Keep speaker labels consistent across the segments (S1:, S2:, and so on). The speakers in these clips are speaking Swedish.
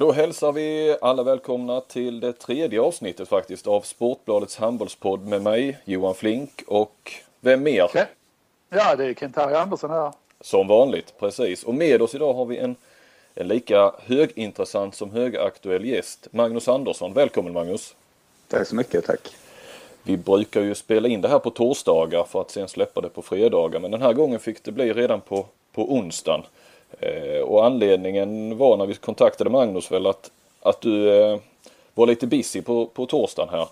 S1: Då hälsar vi alla välkomna till det tredje avsnittet faktiskt av Sportbladets handbollspodd med mig Johan Flink och vem mer?
S2: Ja, det är Kent-Harry Andersson här.
S1: Som vanligt, precis. Och med oss idag har vi en, en lika högintressant som högaktuell gäst. Magnus Andersson. Välkommen Magnus!
S3: Tack så mycket, tack!
S1: Vi brukar ju spela in det här på torsdagar för att sen släppa det på fredagar. Men den här gången fick det bli redan på, på onsdagen. Eh, och anledningen var när vi kontaktade Magnus väl att, att du eh, var lite busy på, på torsdagen här.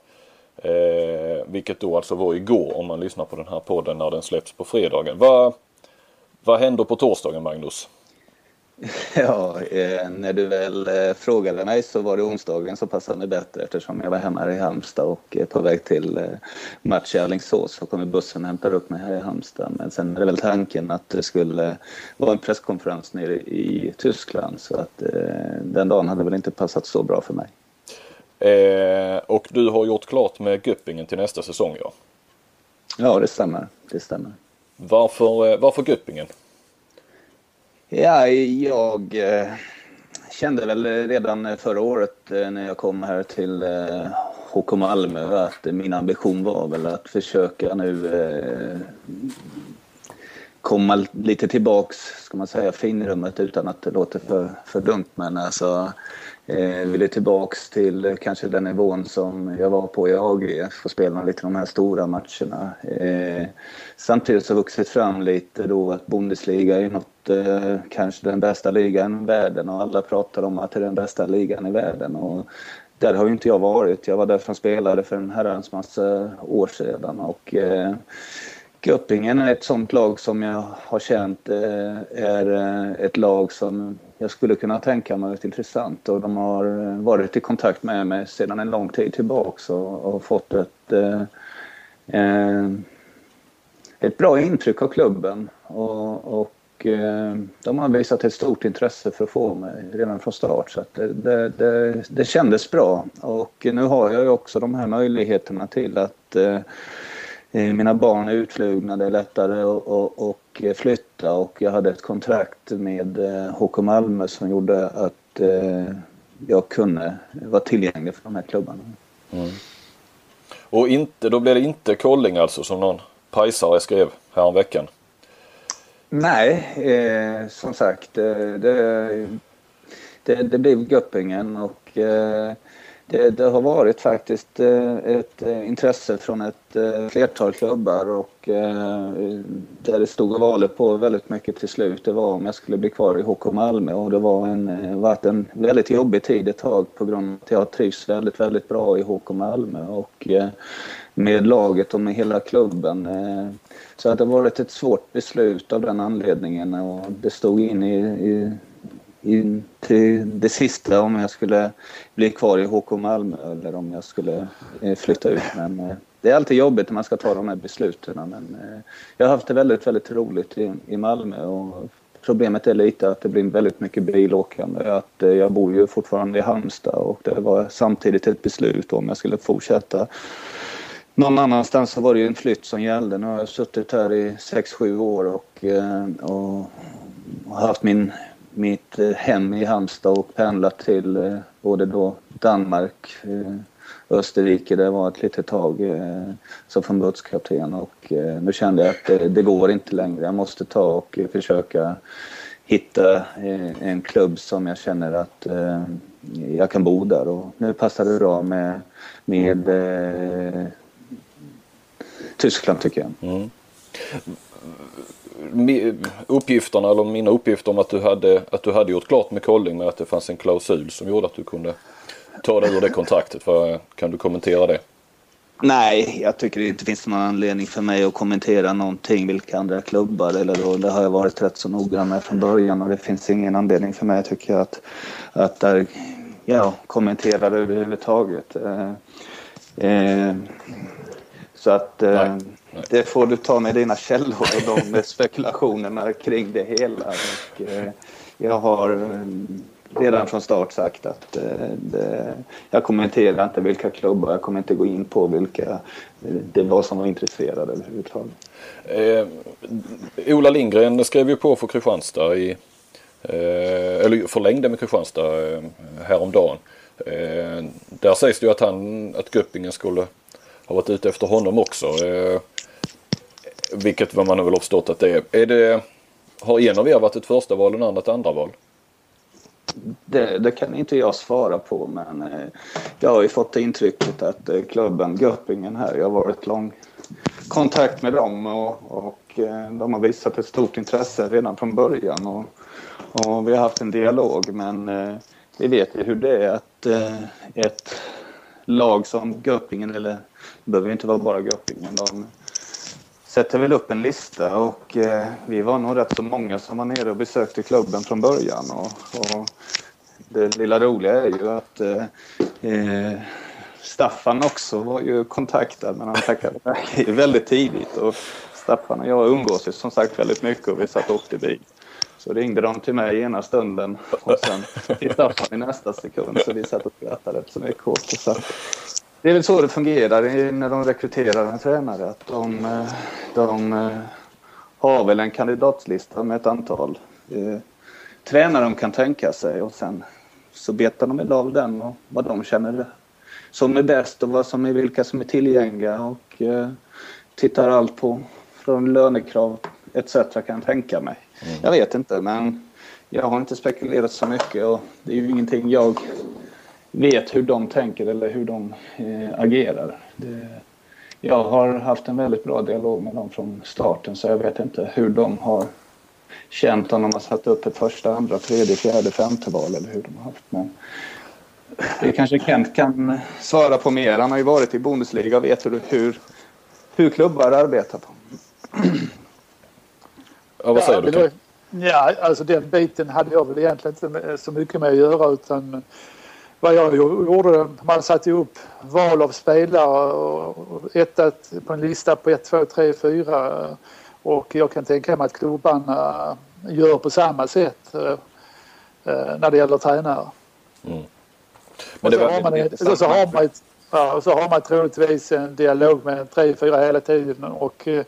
S1: Eh, vilket då alltså var igår om man lyssnar på den här podden när den släpps på fredagen. Vad, vad händer på torsdagen Magnus?
S3: Ja, eh, när du väl eh, frågade mig så var det onsdagen som passade mig bättre eftersom jag var hemma här i Halmstad och är på väg till eh, match i Alingsås så kommer bussen och hämtar upp mig här i Halmstad. Men sen är det väl tanken att det skulle vara en presskonferens nere i Tyskland så att den dagen hade väl inte passat så bra för mig.
S1: Eh, och du har gjort klart med Göppingen till nästa säsong ja?
S3: Ja, det stämmer. Det stämmer.
S1: Varför, varför Göppingen?
S3: Ja, jag eh, kände väl redan förra året eh, när jag kom här till eh, HK Malmö att min ambition var väl att försöka nu komma lite tillbaks, ska man säga, finrummet utan att det låter för, för dumt. Men alltså, eh, ville tillbaks till kanske den nivån som jag var på i AGF och spela lite de här stora matcherna. Eh, samtidigt så har vuxit fram lite då att Bundesliga är något, eh, kanske den bästa ligan i världen och alla pratar om att det är den bästa ligan i världen. Och där har ju inte jag varit. Jag var där som spelare för en herrans massa eh, år sedan och eh, Göppingen är ett sånt lag som jag har känt eh, är eh, ett lag som jag skulle kunna tänka mig är intressant och de har eh, varit i kontakt med mig sedan en lång tid tillbaks och, och fått ett, eh, ett bra intryck av klubben och, och Eh, de har visat ett stort intresse för att få mig redan från start så det, det, det, det, kändes bra och nu har jag ju också de här möjligheterna till att eh, eh, mina barn är utflugna, det är lättare att flytta och jag hade ett kontrakt med HK Malmö som gjorde att jag kunde vara tillgänglig för de här klubbarna. Mm.
S1: Och inte, då blev det inte Kolling alltså som någon pajsare skrev häromveckan?
S3: Nej, eh, som sagt eh, det, det, det blev Göppingen och eh, det, det, har varit faktiskt eh, ett eh, intresse från ett eh, flertal klubbar och eh, där det stod och valde på väldigt mycket till slut det var om jag skulle bli kvar i HK Malmö och det var en, varit en väldigt jobbig tid ett tag på grund av att jag trivs väldigt, väldigt bra i HK Malmö och med laget och med hela klubben. Eh, så att det har varit ett svårt beslut av den anledningen och det stod in i, i i till det sista om jag skulle bli kvar i HK Malmö eller om jag skulle eh, flytta ut. Men eh, det är alltid jobbigt när man ska ta de här besluten. Men jag har haft det väldigt, väldigt roligt i Malmö och problemet är lite att det blir väldigt mycket bilåkande. Att jag bor ju fortfarande i Halmstad och det var samtidigt ett beslut om jag skulle fortsätta någon annanstans så var det ju en flytt som gällde. Nu har jag suttit här i 6-7 år och, och, och haft min mitt eh, hem i Halmstad och pendlat till eh, både då Danmark, Österrike Österrike, jag var ett litet tag som förbundskapten och nu kände jag att det, det, går inte längre. Jag måste ta och försöka hitta en klubb som jag känner att jag kan bo där och nu passar det bra med, med Tyskland tycker jag. Mm
S1: uppgifterna eller mina uppgifter om att du hade, att du hade gjort klart med Colling med att det fanns en klausul som gjorde att du kunde ta dig ur det kontraktet. För, kan du kommentera det?
S3: Nej, jag tycker det inte finns någon anledning för mig att kommentera någonting, vilka andra klubbar eller då. Det har jag varit rätt så noggrann med från början och det finns ingen anledning för mig tycker jag att, att där, ja, kommentera det överhuvudtaget. Eh, eh, så att eh, det får du ta med dina källor och de spekulationerna kring det hela. Och, eh, jag har eh, redan från start sagt att det, jag kommenterar inte vilka klubbar, jag kommer inte gå in på vilka det var som var intresserade överhuvudtaget.
S1: Eh, Ola Lindgren skrev ju på för Kristianstad i Eh, eller förlängde med Kristianstad eh, häromdagen. Eh, där sägs det ju att han, att Göppingen skulle har varit ute efter honom också. Eh, vilket vad man väl har förstått att det är. är det, har en av er varit ett första val och en annan ett andra val?
S3: Det, det, kan inte jag svara på men eh, jag har ju fått det intrycket att eh, klubben Göppingen här, jag har varit lång kontakt med dem och, och eh, de har visat ett stort intresse redan från början och, och vi har haft en dialog men eh, vi vet ju hur det är att eh, ett lag som Göppingen, eller det behöver inte vara bara Göppingen, de sätter väl upp en lista och eh, vi var nog rätt så många som var nere och besökte klubben från början. Och, och det lilla roliga är ju att eh, eh Staffan också var ju kontaktad men han tackade nej väldigt tidigt. Och Staffan och jag umgås ju som sagt väldigt mycket och vi satt och åkte bil. Så ringde de till mig ena stunden och sen till Staffan i nästa sekund. Så vi satt och skrattade rätt så mycket åt det. Så det är väl så det fungerar när de rekryterar en tränare. Att de, eh, de eh, har väl en kandidatslista med ett antal eh, tränare de kan tänka sig och sen så betar de väl av den och vad de känner som är bäst och vad som är, vilka som är tillgängliga och eh, tittar allt på från lönekrav etc. kan jag tänka mig. Mm. Jag vet inte men jag har inte spekulerat så mycket och det är ju ingenting jag vet hur de tänker eller hur de eh, agerar. Det, jag har haft en väldigt bra dialog med dem från starten så jag vet inte hur de har känt om de har satt upp ett första, andra, tredje, fjärde, femte val eller hur de har haft. Men det kanske Kent kan svara på mer. Han har ju varit i Bundesliga och vet hur, hur, hur klubbar arbetar på.
S1: Ja, vad säger du?
S2: Ja, alltså den biten hade jag väl egentligen inte så mycket med att göra utan vad jag gjorde, man satte upp val av spelare och ettat på en lista på 1, 2, 3, 4 och jag kan tänka mig att klubbarna gör på samma sätt eh, eh, när det gäller tränare. Mm. Men och så, har man, så, har man, ja, så har man troligtvis en dialog med tre, fyra hela tiden och eh,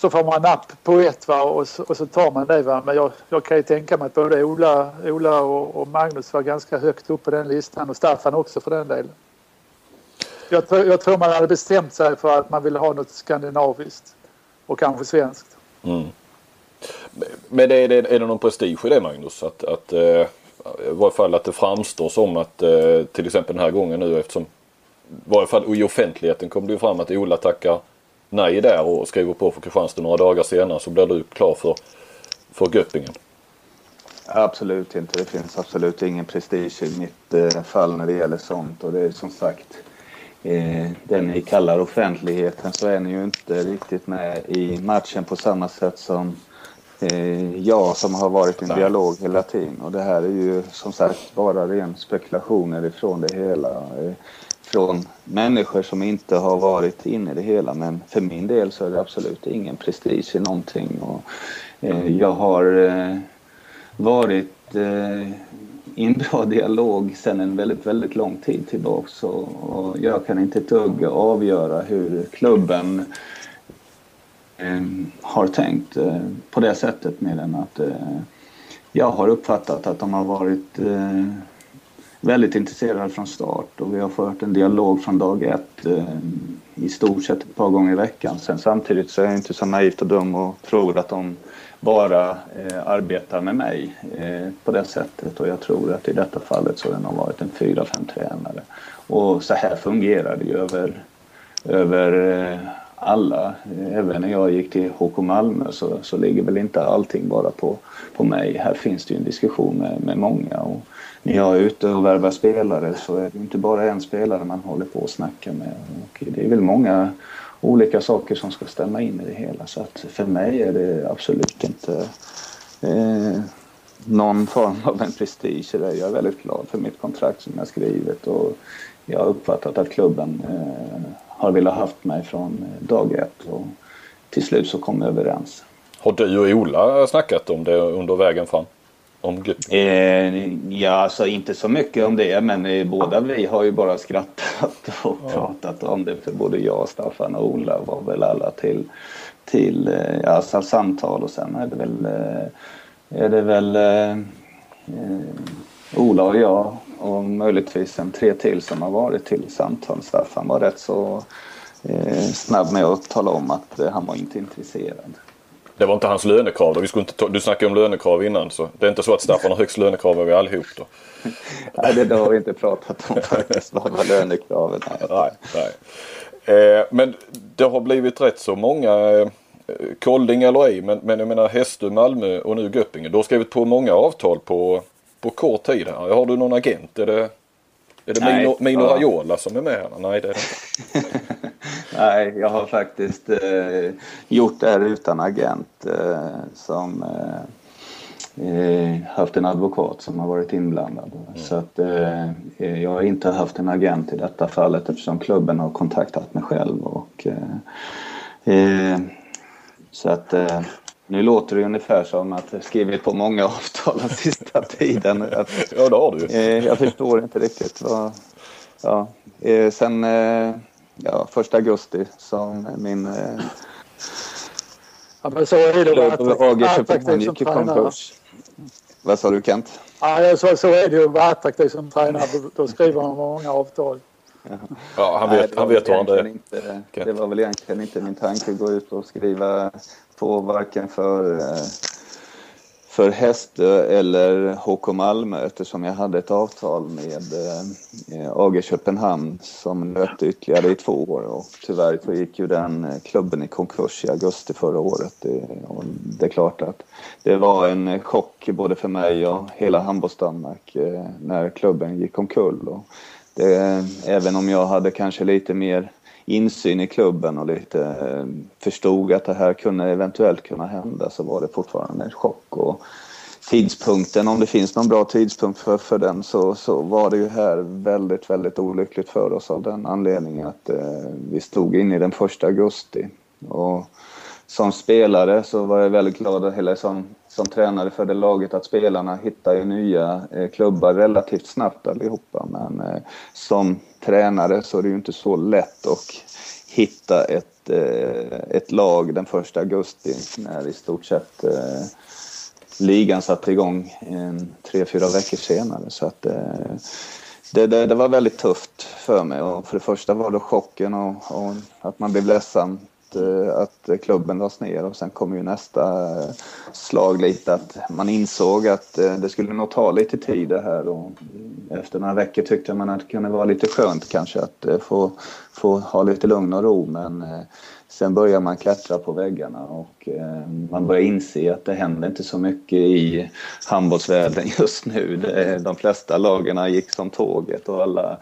S2: så får man napp på ett va? Och, så, och så tar man det. Va? Men jag, jag kan ju tänka mig att både Ola, Ola och, och Magnus var ganska högt upp på den listan och Staffan också för den delen. Jag, jag tror man hade bestämt sig för att man ville ha något skandinaviskt och kanske svenskt. Mm.
S1: Men är det, är det någon prestige i det Magnus? Att, att, eh, I varje fall att det framstår som att eh, till exempel den här gången nu eftersom i varje fall i offentligheten kom det ju fram att Ola tackar nej där och skriver på för Kristianstad några dagar senare så blir du klar för, för Göppingen.
S3: Absolut inte. Det finns absolut ingen prestige i mitt eh, fall när det gäller sånt. Och det är som sagt, eh, det ni kallar offentligheten så är ni ju inte riktigt med i matchen på samma sätt som eh, jag som har varit i en dialog hela tiden. Och det här är ju som sagt bara ren spekulationer ifrån det hela. Från människor som inte har varit inne i det hela. Men för min del så är det absolut ingen prestige i någonting. Och, eh, jag har eh, varit eh, i en bra dialog sedan en väldigt, väldigt lång tid tillbaks och, och jag kan inte ett dugg avgöra hur klubben eh, har tänkt eh, på det sättet mer än att eh, jag har uppfattat att de har varit eh, väldigt intresserad från start och vi har fört en dialog från dag ett eh, i stort sett ett par gånger i veckan. Sen samtidigt så är jag inte så naivt och dum och tror att de bara eh, arbetar med mig eh, på det sättet och jag tror att i detta fallet så har det nog varit en 4-5 tränare. Och så här fungerar det ju över, över eh, alla. Även när jag gick till HK Malmö så, så ligger väl inte allting bara på, på mig. Här finns det ju en diskussion med, med många. Och, när jag är ute och värvar spelare så är det inte bara en spelare man håller på att snacka med. Och det är väl många olika saker som ska stämma in i det hela. Så att för mig är det absolut inte eh, någon form av en prestige där. Jag är väldigt glad för mitt kontrakt som jag skrivit och jag har uppfattat att klubben eh, har velat haft mig från dag ett och till slut så kom vi överens.
S1: Har du och Ola snackat om det under vägen fram? Om
S3: eh, ja, alltså inte så mycket om det men eh, båda vi har ju bara skrattat och ja. pratat om det. För både jag, Staffan och Ola var väl alla till, till eh, alltså, samtal och sen är det väl eh, är det väl eh, Ola och jag och möjligtvis en tre till som har varit till samtal. Staffan var rätt så eh, snabb med att tala om att eh, han var inte intresserad.
S1: Det var inte hans lönekrav då? Vi skulle inte ta, du snackade om lönekrav innan så det är inte så att Staffan har högst lönekrav över allihop då?
S3: nej, det, det har vi inte pratat om faktiskt. Vad var lönekravet?
S1: Nej, nej. nej. Eh, men det har blivit rätt så många eh, Kolding eller ej, men, men jag menar Hästö, Malmö och nu Göppingen. Du har skrivit på många avtal på, på kort tid här. Har du någon agent? Är det, är det Mino, Mino ja. Raiola som är med här? Nej, det är det inte.
S3: Nej, jag har faktiskt eh, gjort det här utan agent. Eh, som eh, eh haft en advokat som har varit inblandad. Mm. Så att eh, jag har inte haft en agent i detta fallet eftersom klubben har kontaktat mig själv. Och, eh, så att nu låter det ungefär som att jag skrivit på många avtal den sista tiden. Att,
S1: ja, det har du
S3: eh, Jag förstår inte riktigt vad... Ja, eh, sen eh, ja, första augusti som min... Eh,
S2: ja, men så är det attraktiv som tränare.
S3: Vad sa du Kent?
S2: Ja, så, så är det ju att vara attraktiv som tränare. Då skriver man många avtal.
S1: Ja, han vet, Nej, han vet det är.
S3: Inte, det var väl egentligen inte min tanke att gå ut och skriva på varken för, eh, för Hästö eh, eller HK Malmö eftersom jag hade ett avtal med eh, AG Köpenhamn som löpte ytterligare i två år och tyvärr så gick ju den klubben i konkurs i augusti förra året. Det, det är klart att det var en chock både för mig och hela handbolls-Danmark när klubben gick omkull. Och det, även om jag hade kanske lite mer insyn i klubben och lite eh, förstod att det här kunde eventuellt kunna hända så var det fortfarande en chock. Och tidpunkten, om det finns någon bra tidpunkt för, för den så, så var det ju här väldigt, väldigt olyckligt för oss av den anledningen att eh, vi stod in i den första augusti. Och som spelare så var jag väldigt glad, eller som, som tränare för det laget, att spelarna hittar ju nya eh, klubbar relativt snabbt allihopa. Men eh, som tränare så är det ju inte så lätt att hitta ett, eh, ett lag den första augusti när i stort sett ligan satte igång tre, fyra veckor senare. Så att, det, det, det, var väldigt tufft för mig. Och för det första var det chocken och, och att man blev ledsen Eh, att klubben lades ner och sen kom ju nästa eh, slag lite att man insåg att eh, det skulle nog ta lite tid det här och efter några veckor tyckte man att det kunde vara lite skönt kanske att få, få ha lite lugn och ro men sen börjar man klättra på väggarna och man börjar inse att det händer inte så mycket i handbollsvärlden just nu. De flesta lagen gick som tåget och alla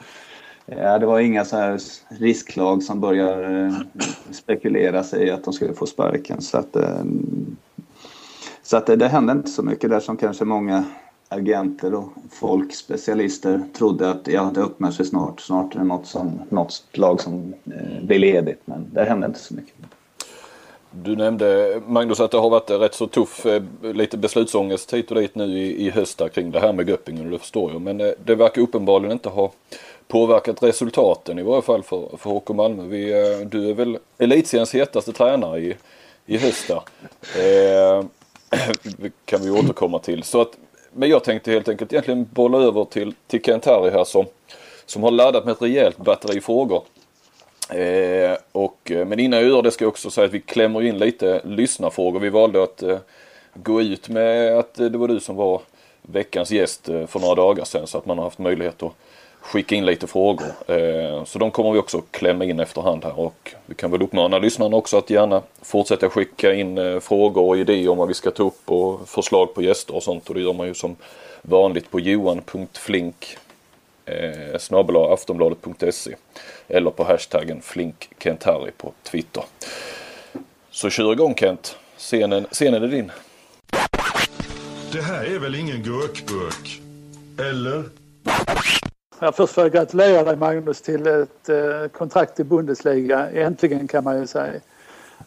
S3: Ja, det var inga så här risklag som började eh, spekulera sig i att de skulle få sparken. Så att, ehm, så att det, det hände inte så mycket där som kanske många agenter och folk, specialister, trodde att ja, det öppnar sig snart. Snart är det något, som, något lag som eh, blir ledigt. Men det hände inte så mycket.
S1: Du nämnde Magnus att det har varit rätt så tuff, eh, lite beslutsångest hit och dit nu i, i höst kring det här med Göppingen och det förstår jag. Men det verkar uppenbarligen inte ha påverkat resultaten i varje fall för, för HK Malmö. Vi, eh, du är väl elitseriens hetaste tränare i, i höst eh, kan vi återkomma till. Så att, men jag tänkte helt enkelt egentligen bolla över till, till Kent Harry här som, som har laddat med ett rejält batteri frågor. Eh, och, eh, men innan jag gör det ska jag också säga att vi klämmer in lite lyssnarfrågor. Vi valde att eh, gå ut med att eh, det var du som var veckans gäst eh, för några dagar sedan så att man har haft möjlighet att skicka in lite frågor. Eh, så de kommer vi också klämma in efterhand här och vi kan väl uppmana lyssnarna också att gärna fortsätta skicka in eh, frågor och idéer om vad vi ska ta upp och förslag på gäster och sånt och det gör man ju som vanligt på johan.flink eh, aftonbladet.se eller på hashtaggen flinkkentharry på Twitter. Så kör igång Kent. Scenen, scenen är din.
S4: Det här är väl ingen gurkburk? Eller?
S2: Jag först får jag gratulera dig Magnus till ett eh, kontrakt i Bundesliga. Äntligen kan man ju säga.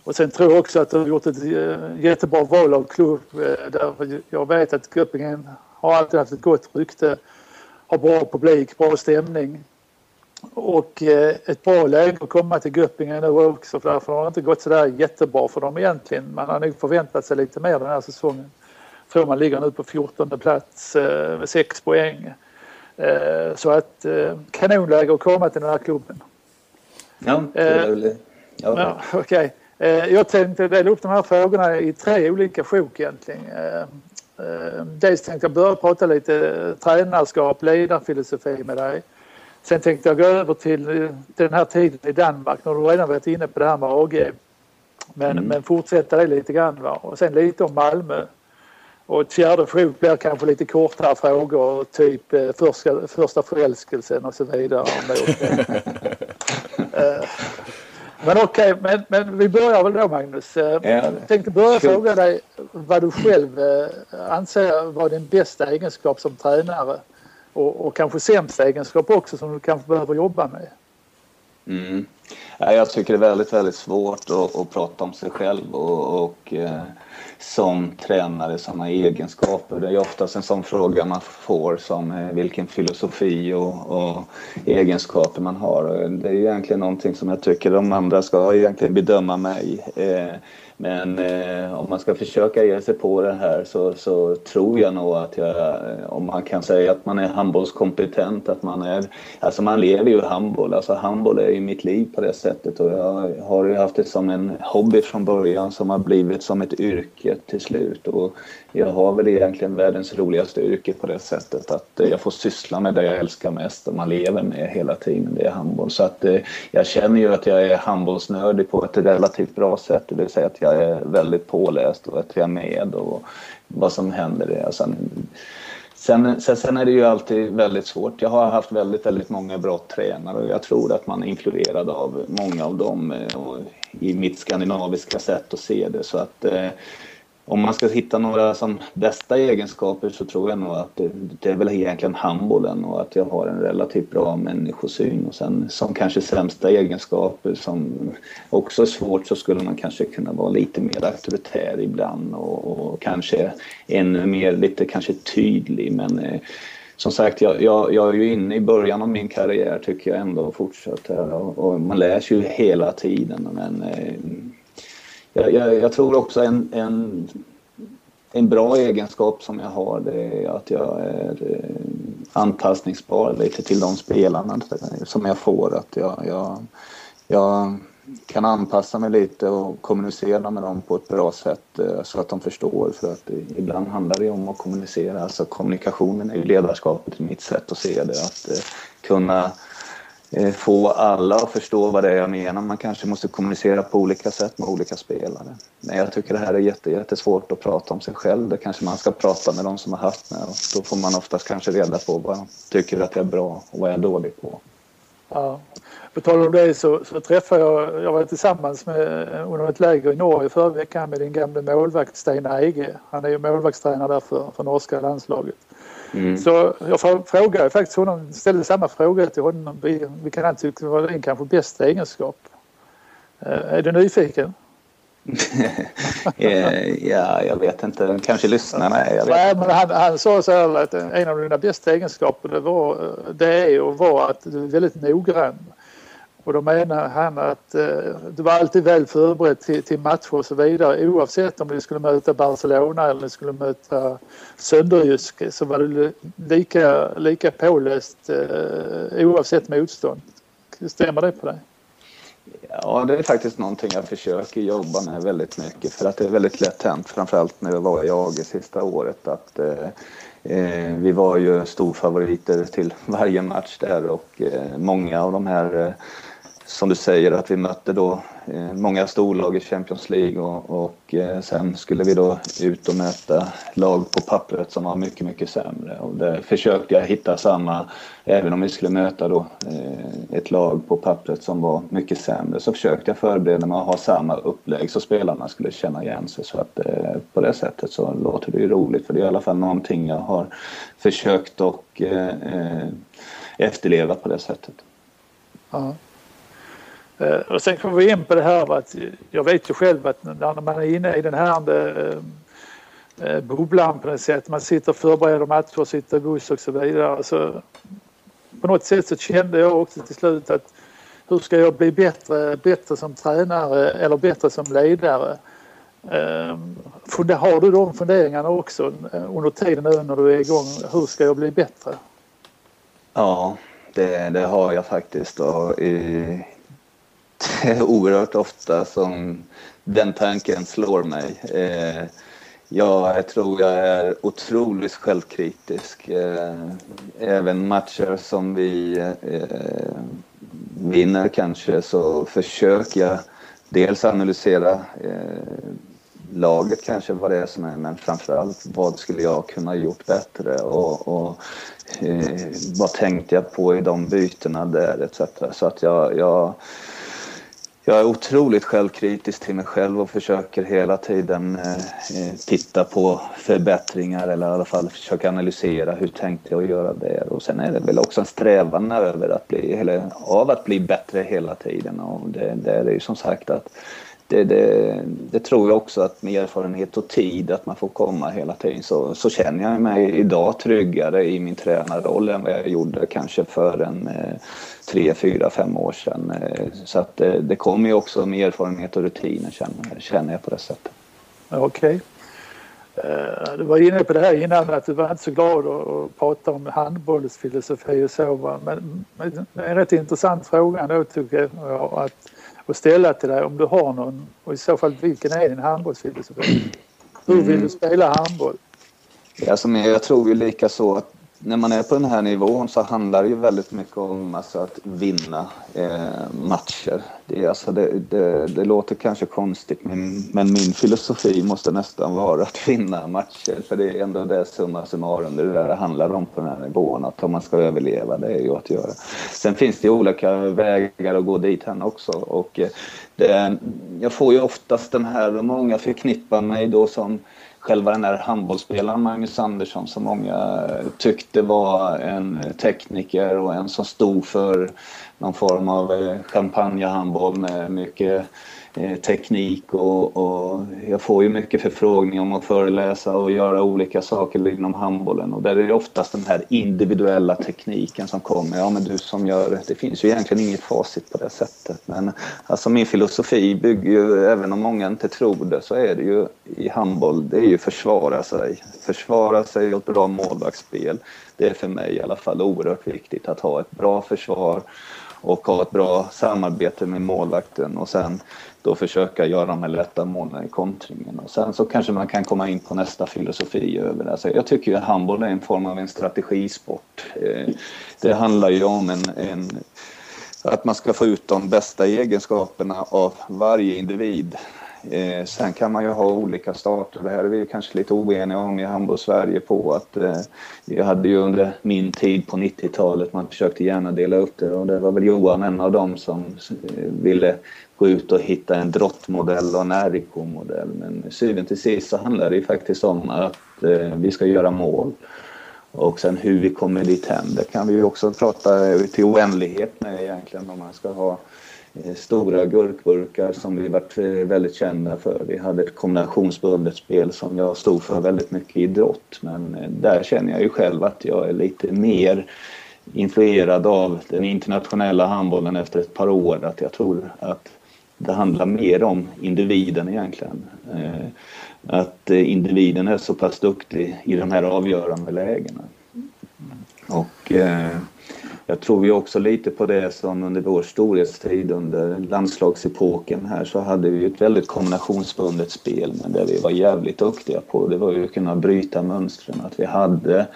S2: Och sen tror jag också att du har gjort ett eh, jättebra val av klubb. Eh, där jag vet att Göppingen har alltid haft ett gott rykte. Har bra publik, bra stämning. Och ett bra läge att komma till Göppingen nu också för därför har det inte gått sådär jättebra för dem egentligen. Man har nog förväntat sig lite mer den här säsongen. tror man ligger nu på 14 plats med 6 poäng. Eh, så att eh, kanonläge att komma till den här klubben.
S3: Ja, det är väl... Ja.
S2: Ja. Eh, Jag tänkte dela upp de här frågorna i tre olika sjok egentligen. Eh, eh, Dels tänkte jag börja prata lite tränarskap, ledarfilosofi med dig. Sen tänkte jag gå över till, eh, till den här tiden i Danmark. Nu har du redan varit inne på det här med AG. Men,
S3: Mm.
S2: men fortsätta det lite grann. Va? Och sen lite om Malmö. Och ett fjärde sjok blir kanske lite kortare frågor, typ eh, första, första förälskelsen och så vidare. Eh, men okej, men, men vi börjar väl då Magnus. Eh,
S3: Ja.
S2: Jag tänkte börja
S3: Kul.
S2: fråga dig vad du själv anser vara din bästa egenskap som tränare. Och, och kanske sämsta egenskap också som du kanske behöver jobba med.
S3: Mm. Ja, jag tycker det är väldigt, väldigt svårt att, att prata om sig själv och, och som tränare, sådana egenskaper. Det är oftast en sån fråga man får som eh, vilken filosofi och, och egenskaper man har. Det är ju egentligen någonting som jag tycker de andra ska egentligen bedöma mig. Eh, men eh, om man ska försöka ge sig på det här så, så tror jag nog att jag, om man kan säga att man är handbollskompetent, att man är, alltså man lever ju handboll, alltså handboll är ju mitt liv på det sättet och jag har ju haft det som en hobby från början som har blivit som ett yrke till slut och jag har väl egentligen världens roligaste yrke på det sättet att eh, jag får syssla med det jag älskar mest och man lever med hela tiden, det är handboll. Så att eh, jag känner ju att jag är handbollsnördig på ett relativt bra sätt, det vill säga att jag är väldigt påläst och att jag är med och vad som händer. Alltså, Sen, sen, sen, är det ju alltid väldigt svårt. Jag har haft väldigt, väldigt många bra tränare och jag tror att man är influerad av många av dem eh, och i mitt skandinaviska sätt att se det. Så att eh, om man ska hitta några som bästa egenskaper så tror jag nog att det, det är väl egentligen handbollen och att jag har en relativt bra människosyn. Och sen som kanske sämsta egenskaper som också är svårt så skulle man kanske kunna vara lite mer auktoritär ibland och, och kanske ännu mer lite kanske tydlig men eh, som sagt, jag, jag, jag är ju inne i början av min karriär tycker jag ändå och fortsätter och, och man lär sig ju hela tiden men eh, jag, jag, jag tror också en, en, en bra egenskap som jag har det är att jag är eh, anpassningsbar lite till de spelarna som jag får. Att jag, jag, jag kan anpassa mig lite och kommunicera med dem på ett bra sätt eh, så att de förstår. För att ibland handlar det om att kommunicera. Alltså kommunikationen är ju ledarskapet i mitt sätt att se det. Att eh, kunna Eh, få alla att förstå vad det är jag menar. Man kanske måste kommunicera på olika sätt med olika spelare. Men jag tycker det här är jätte, jättesvårt att prata om sig själv. Det kanske man ska prata med de som har haft med. Och då får man oftast kanske reda på vad jag tycker att jag är bra och vad jag är dålig på.
S2: Ja. På tal om det så, så träffade jag, jag var tillsammans med, under ett läger i Norge förra veckan med din gamle målvakt Stein Eige. Han är ju målvaktstränare där för, för norska landslaget.
S3: Mm.
S2: Så jag frå- frågade faktiskt honom, ställde samma fråga till honom. Vi- Vilken han tyckte var din kanske bästa egenskap. Eh, Är du nyfiken?
S3: Eh, ja, jag vet inte. Kanske lyssnarna är.
S2: Nej, men han, han sa så här att en av dina bästa egenskaper det, var, det är och var att du är väldigt noggrann. Och då menar han att eh, du var alltid väl förberedd till, till matcher och så vidare. Oavsett om du skulle möta Barcelona eller du skulle möta Sönderjysk så var det lika, lika påläst eh, oavsett motstånd. Stämmer det på dig?
S3: Ja, det är faktiskt någonting jag försöker jobba med väldigt mycket för att det är väldigt lätt hänt, framförallt när det var i sista året, att eh, eh, vi var ju storfavoriter till varje match där och eh, många av de här eh, som du säger att vi mötte då eh, många storlag i Champions League och, och eh, sen skulle vi då ut och möta lag på pappret som var mycket, mycket sämre. Och där försökte jag hitta samma, även om vi skulle möta då eh, ett lag på pappret som var mycket sämre, så försökte jag förbereda mig att ha samma upplägg så spelarna skulle känna igen sig. Så att på det sättet så låter det ju roligt för det är i alla fall någonting jag har försökt och efterleva på det sättet.
S2: Ja. Eh, och sen kommer vi in på det här att jag vet ju själv att när man är inne i den här eh, eh, bubblan på något sätt, man sitter och förbereder matcher, sitter i buss och så vidare. Så på något sätt så kände jag också till slut att hur ska jag bli bättre, bättre som tränare eller bättre som ledare? Har du de funderingarna också under tiden nu när du är igång? Hur ska jag bli bättre?
S3: Ja, det, det har jag faktiskt. Och, i, Eh, oerhört ofta som den tanken slår mig. Eh, jag tror jag är otroligt självkritisk. Eh, även matcher som vi eh, vinner kanske så försöker jag dels analysera eh, laget kanske vad det är som är men framförallt vad skulle jag kunna gjort bättre och, och eh, vad tänkte jag på i de bytena där etc. Så att jag, jag jag är otroligt självkritisk till mig själv och försöker hela tiden eh, eh, titta på förbättringar eller i alla fall försöka analysera hur tänkte jag göra det. Och sen är det väl också en strävan över att bli, eller av att bli bättre hela tiden. Och det, det är ju som sagt att det, det, det, tror jag också att med erfarenhet och tid att man får komma hela tiden så, så känner jag mig idag tryggare i min tränarroll än vad jag gjorde kanske för en eh, tre, fyra, fem år sedan. Eh, så att det, det kommer ju också med erfarenhet och rutiner känner, känner jag på det sättet.
S2: Okej. Okay. Eh, du var inne på det här innan att du var inte så glad att prata om handbollsfilosofi och så. Men, en rätt intressant fråga då tycker jag att och ställa till dig om du har någon och i så fall vilken är din handbollsfilosofi? Hur vill mm. du spela handboll?
S3: Alltså, jag tror ju lika så att när man är på den här nivån så handlar det ju väldigt mycket om alltså, att vinna eh, matcher. Det, alltså, det, det, det, låter kanske konstigt men, men, min filosofi måste nästan vara att vinna matcher. För det är ändå det summa summarum det där det handlar om på den här nivån. Att om man ska överleva, det är ju att göra. Sen finns det olika vägar att gå dit här också. Och, eh, det, jag får ju oftast den här, många förknippar mig då som själva den där handbollsspelaren Magnus Andersson som många eh, tyckte var en tekniker och en som stod för någon form av eh, champagnehandboll champagnehandboll med mycket eh, teknik och, och, jag får ju mycket förfrågningar om att föreläsa och göra olika saker inom handbollen och där är det oftast den här individuella tekniken som kommer. Ja men du som gör det, det finns ju egentligen inget facit på det sättet men alltså min filosofi bygger ju, även om många inte tror det, så är det ju i handboll, det är ju försvara sig. Försvara sig och ett bra målvaktsspel. Det är för mig i alla fall oerhört viktigt att ha ett bra försvar och ha ett bra samarbete med målvakten och sen då försöka göra de här lätta målen i kontringen. Och sen så kanske man kan komma in på nästa filosofi över det. Så jag tycker att handboll är en form av en strategisport. Eh, det handlar ju om en, en att man ska få ut de bästa egenskaperna av varje individ. Eh, sen kan man ju ha olika starter. Det här är vi kanske lite oeniga om i handboll-Sverige på att eh, vi hade ju under min tid på 90-talet, man försökte gärna dela upp det och det var väl Johan en av dem som eh, ville gå ut och hitta en drottmodell och en RIK-modell. Men syvende till sist så handlar det ju faktiskt om att eh, vi ska göra mål. Och sen hur vi kommer dit hem, det kan vi ju också prata till oändlighet med egentligen om man ska ha eh, Eh, stora gurkburkar som vi varit eh, väldigt kända för. Vi hade ett kombinationsbundet spel som jag stod för väldigt mycket i idrott men eh, där känner jag ju själv att jag är lite mer influerad av den internationella handbollen efter ett par år. Att jag tror att det handlar mer om individen egentligen. Att individen är så pass duktig i de här avgörande lägena. Och jag tror ju också lite på det som under vår storhetstid under landslagsepoken här så hade vi ett väldigt kombinationsbundet spel men det vi var jävligt duktiga på det var ju att kunna bryta mönstren. Att vi hade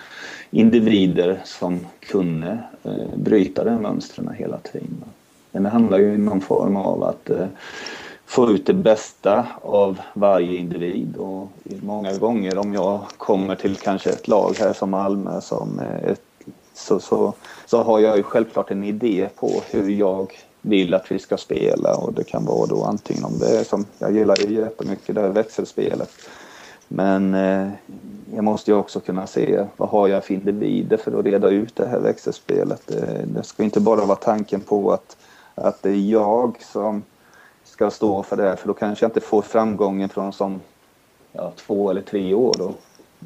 S3: individer som kunde eh, bryta de mönstren hela tiden. Men det handlar ju i någon form av att eh, få ut det bästa av varje individ. Och många gånger om jag kommer till kanske ett lag här som Malmö som eh, ett, så, så, så har jag ju självklart en idé på hur jag vill att vi ska spela och det kan vara då antingen om det är som, jag gillar ju jättemycket det här växelspelet. Men eh, jag måste ju också kunna se vad har jag för individer för att reda ut det här växelspelet. Det, det ska inte bara vara tanken på att att det är jag som ska stå för det. För då kanske jag inte får framgången från som ja, två eller tre år. Då.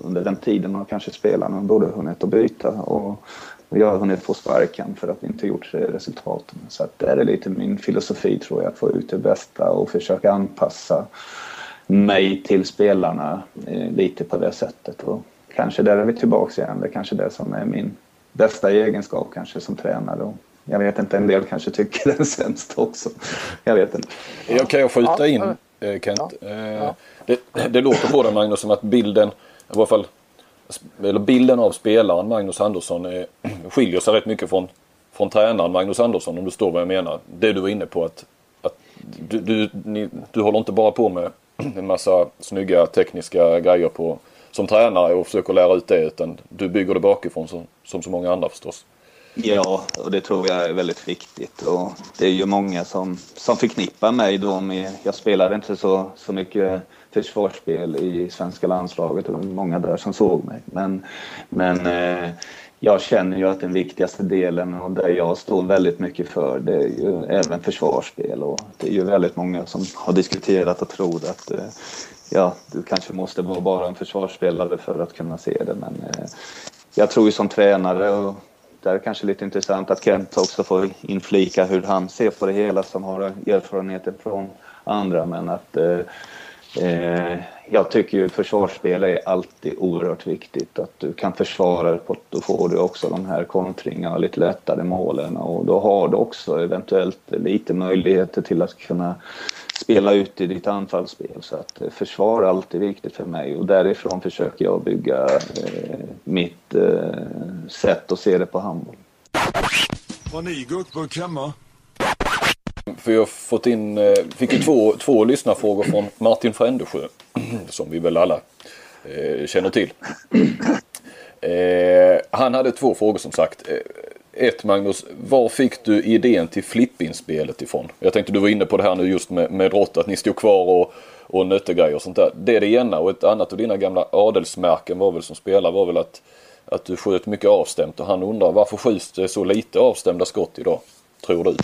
S3: Under den tiden har kanske spelarna både hunnit att byta och jag har hunnit få sparken för att vi inte gjort resultaten. Så att det är lite min filosofi tror jag, att få ut det bästa och försöka anpassa mig till spelarna eh, lite på det sättet. Och kanske där är vi tillbaka igen. Det är kanske det som är min bästa egenskap kanske som tränare. Och jag vet inte, en del kanske tycker den är sämst också. Jag vet inte.
S1: Jag kan jag skjuta in eh, Kent? Ja. Det, det, låter på dig Magnus som att bilden, i varje fall eller bilden av spelaren Magnus Andersson är, eh, skiljer sig rätt mycket från, från tränaren Magnus Andersson om du står vad jag menar. Det du var inne på att, att du, du, ni, du håller inte bara på med en massa snygga tekniska grejer på, som tränare och försöker lära ut det utan du bygger det bakifrån som, som så många andra förstås.
S3: Ja, och det tror jag är väldigt viktigt. Och det är ju många som, som förknippar mig då med... Jag spelade inte så, så mycket försvarsspel i svenska landslaget. Det var många där som såg mig. Men, men eh, jag känner ju att den viktigaste delen och det jag står väldigt mycket för det är ju även försvarsspel. Och det är ju väldigt många som har diskuterat och tror att eh, ja, du kanske måste vara bara en försvarsspelare för att kunna se det. Men eh, jag tror ju som tränare och där är det kanske lite intressant att Kent också får inflika hur han ser på det hela som har erfarenheter från andra. Men att eh, eh, jag tycker ju försvarsspel är alltid oerhört viktigt. Att du kan försvara dig på då får du också de här kontringarna och lite lättare målen och då har du också eventuellt lite möjligheter till att kunna spela ut i ditt anfallsspel. Så att eh, försvar är alltid viktigt för mig och därifrån försöker jag bygga eh, mitt eh, sätt att se det på handboll.
S4: Har ni gurkburk hemma?
S1: För jag fått in, eh, fick ju två, två lyssnarfrågor från Martin Frändesjö. Som vi väl alla eh, känner till. Eh, han hade två frågor som sagt. Eh, ett Magnus, var fick du idén till flippinspelet ifrån? Jag tänkte du var inne på det här nu just med, med rått, att ni stod kvar och, och nötte grejer och sånt där. Det är det ena och ett annat av dina gamla adelsmärken var väl som spelare var väl att, att du sköt mycket avstämt och han undrar varför skjuts det så lite avstämda skott idag? Tror du?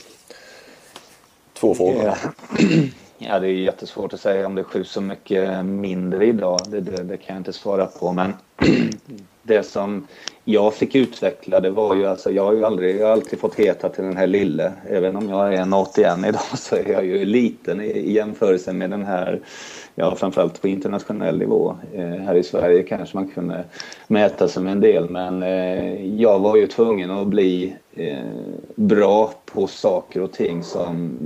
S1: Två frågor.
S3: Ja. ja, det är jättesvårt att säga om det skjuts så mycket mindre idag. Det, det, det kan jag inte svara på men det som jag fick utveckla det var ju alltså, jag har ju aldrig, jag har alltid fått heta till den här lille. Även om jag är en 81 idag så är jag ju liten i, i jämförelse med den här, ja framförallt på internationell nivå. Eh, här i Sverige kanske man kunde mäta sig med en del men eh, jag var ju tvungen att bli eh, bra på saker och ting som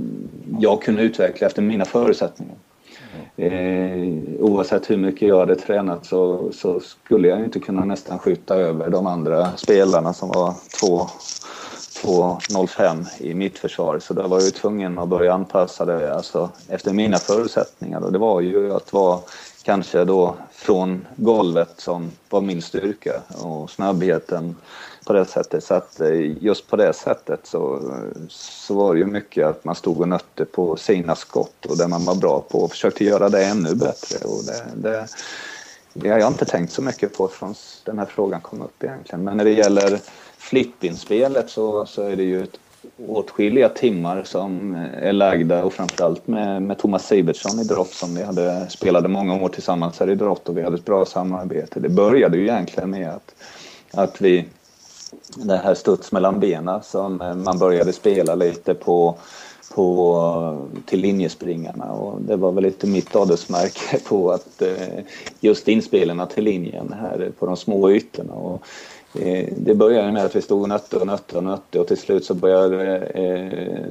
S3: jag kunde utveckla efter mina förutsättningar. Eh, oavsett hur mycket jag hade tränat så, så skulle jag inte kunna nästan skjuta över de andra spelarna som var 2.05 i mitt försvar. Så då var jag tvungen att börja anpassa det alltså, efter mina förutsättningar. Och det var ju att vara kanske då från golvet som var min styrka och snabbheten på det sättet. Så att eh, just på det sättet så, så var det ju mycket att man stod och nötte på sina skott och det man var bra på och försökte göra det ännu bättre. Och det, det, det har jag inte tänkt så mycket på från den här frågan kom upp egentligen. Men när det gäller flippinspelet så, så är det ju ett åtskilliga timmar som är lagda och framförallt med, med Thomas Sivertsson i Drott som vi hade spelade många år tillsammans här i Drott och vi hade ett bra samarbete. Det började ju egentligen med att, att vi det här studs mellan benen som eh, man började spela lite på, på, till linjespringarna. Och det var väl lite mitt adelsmärke på att eh, just inspelarna till linjen här på de små ytorna. Och, eh, det började med att vi stod och nötte och nötte och nötte och till slut så började eh,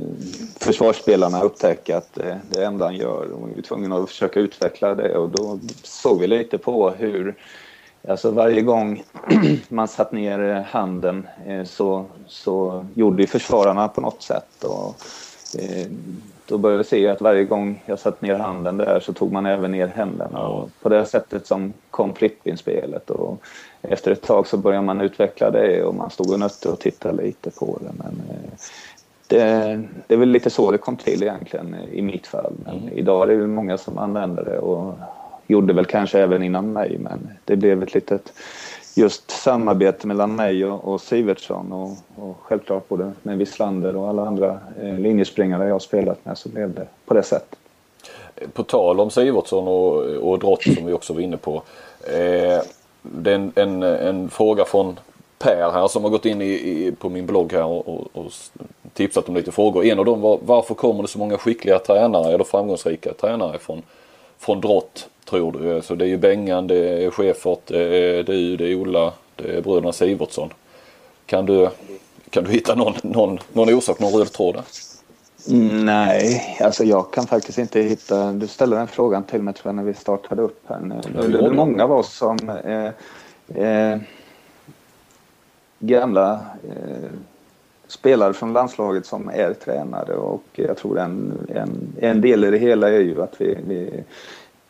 S3: försvarsspelarna upptäcka att eh, det enda han gör. Och vi var tvungna att försöka utveckla det. Och då såg vi lite på hur Alltså varje gång man satt ner handen eh, så, så gjorde försvararna på något sätt. Och, eh, då började vi se att varje gång jag satt ner handen där så tog man även ner händerna. Och på det sättet som kom flippinspelet. Och efter ett tag så började man utveckla det och man stod och nötte och tittade lite på det. Men eh, det, det är väl lite så det kom till egentligen i mitt fall. Men mm. idag är det många som använder det och gjorde väl kanske även innan mig men det blev ett litet just samarbete mellan mig och, och Sivertsson och, och självklart både med Wislander och alla andra eh, linjespringare jag spelat med så blev det på det sättet.
S1: På tal om Sivertsson och, och Drott som vi också var inne på. Eh, det är en, en, en, fråga från Per här som har gått in i, i på min blogg här och, och, och, tipsat om lite frågor. En av dem var varför kommer det så många skickliga tränare eller framgångsrika tränare från från Drott tror du? Så det är ju Bengan, det är Schäfert, det är du, det är Ola, det är bröderna Sivertsson. Kan du, kan du hitta någon, någon, någon orsak, någon röd tråd där?
S3: Nej, alltså jag kan faktiskt inte hitta... Du ställde den frågan till mig tror jag när vi startade upp här nu. Det, det är många av oss som eh, eh, gamla eh, spelare från landslaget som är tränare och jag tror en, en, en del i det hela är ju att vi, vi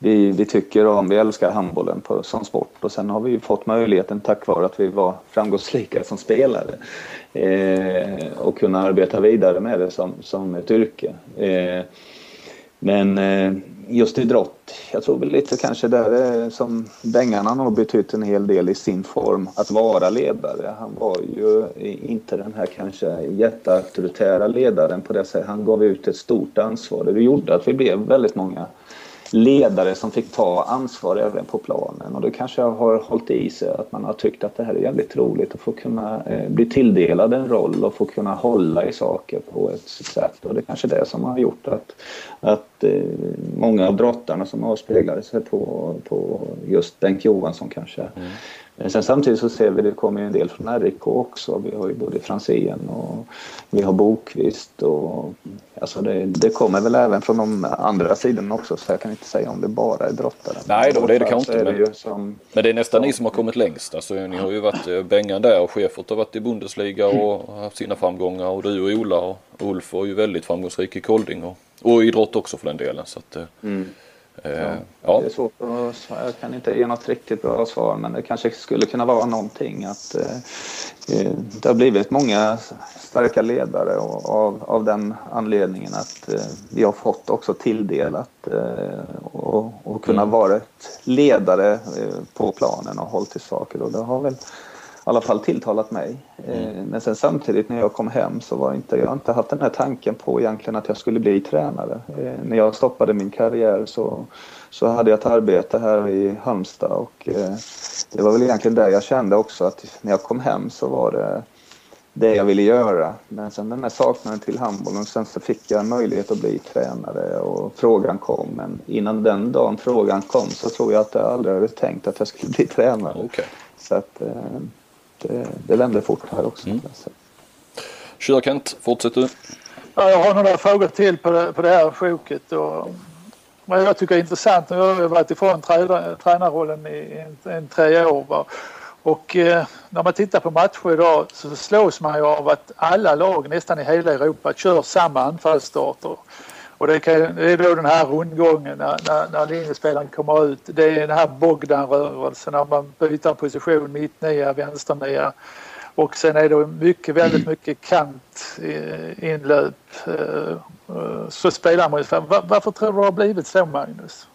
S3: vi, vi tycker om, vi älskar handbollen på, som sport och sen har vi ju fått möjligheten tack vare att vi var framgångsrika som spelare eh, och kunna arbeta vidare med det som, som ett yrke. Eh, men eh, just idrott, jag tror väl lite kanske där eh, som Bengan har betytt en hel del i sin form att vara ledare. Han var ju eh, inte den här kanske jätteauktoritära ledaren på det sättet. Han gav ut ett stort ansvar. och Det gjorde att vi blev väldigt många ledare som fick ta ansvar även på planen. Och det kanske har hållit i sig att man har tyckt att det här är jävligt roligt att få kunna eh, bli tilldelad en roll och få kunna hålla i saker på ett sätt. Och det är kanske det som har gjort att, att eh, många av brottarna som avspeglade sig på, på just Bengt Johansson kanske mm sen samtidigt så ser vi det kommer en del från RIK också. Vi har ju både Franzén och vi har Bokvist och alltså det, det, kommer väl även från de andra sidorna också så jag kan inte säga om det bara är brottare.
S1: Nej då, det är det kanske inte. Men, det som, men det är nästan ni som har kommit längst. Alltså, ni har ju varit eh, Bengan där och Schäfert har varit i Bundesliga och haft sina framgångar och du och Ola och Ulf var ju väldigt framgångsrik i Kolding och, och idrott också för den delen. Så att, eh, mm.
S3: Ja, ja. Det är svårt att, jag kan inte ge något riktigt bra svar men det kanske skulle kunna vara någonting att eh, eh det har blivit många starka ledare och av, av den anledningen att eh, vi har fått också tilldelat eh, och, och kunna mm. vara ledare eh, på planen och hållit i saker och det har väl i alla fall tilltalat mig. Eh, mm. Men sen samtidigt när jag kom hem så var inte, jag har inte haft den här tanken på egentligen att jag skulle bli tränare. Eh, när jag stoppade min karriär så, så hade jag ett arbete här i Halmstad och eh, det var väl egentligen där jag kände också att när jag kom hem så var det det jag ville göra. Men sen den här saknaden till handbollen, sen så fick jag en möjlighet att bli tränare och frågan kom. Men innan den dagen frågan kom så tror jag att jag aldrig hade tänkt att jag skulle bli tränare.
S1: Okay.
S3: Så att, det, det vände fort här också. Mm.
S1: Kör Kent, fortsätt du.
S2: Ja, jag har några frågor till på det, på det här sjoket. Och vad jag tycker är intressant, nu har jag varit ifrån tränarrollen i en, en tre år. Va? Och eh, när man tittar på matcher idag så slås man ju av att alla lag nästan i hela Europa kör samma anfallsstarter. Och det, kan, det är då den här rundgången när, när, när linjespelaren kommer ut. Det är den här Bogdan-rörelsen när man byter position, mittnia, vänsternia. Och sen är det mycket, väldigt mycket kant inlöp. Eh, eh, så spelar man ju. Varför tror du det har blivit så Magnus?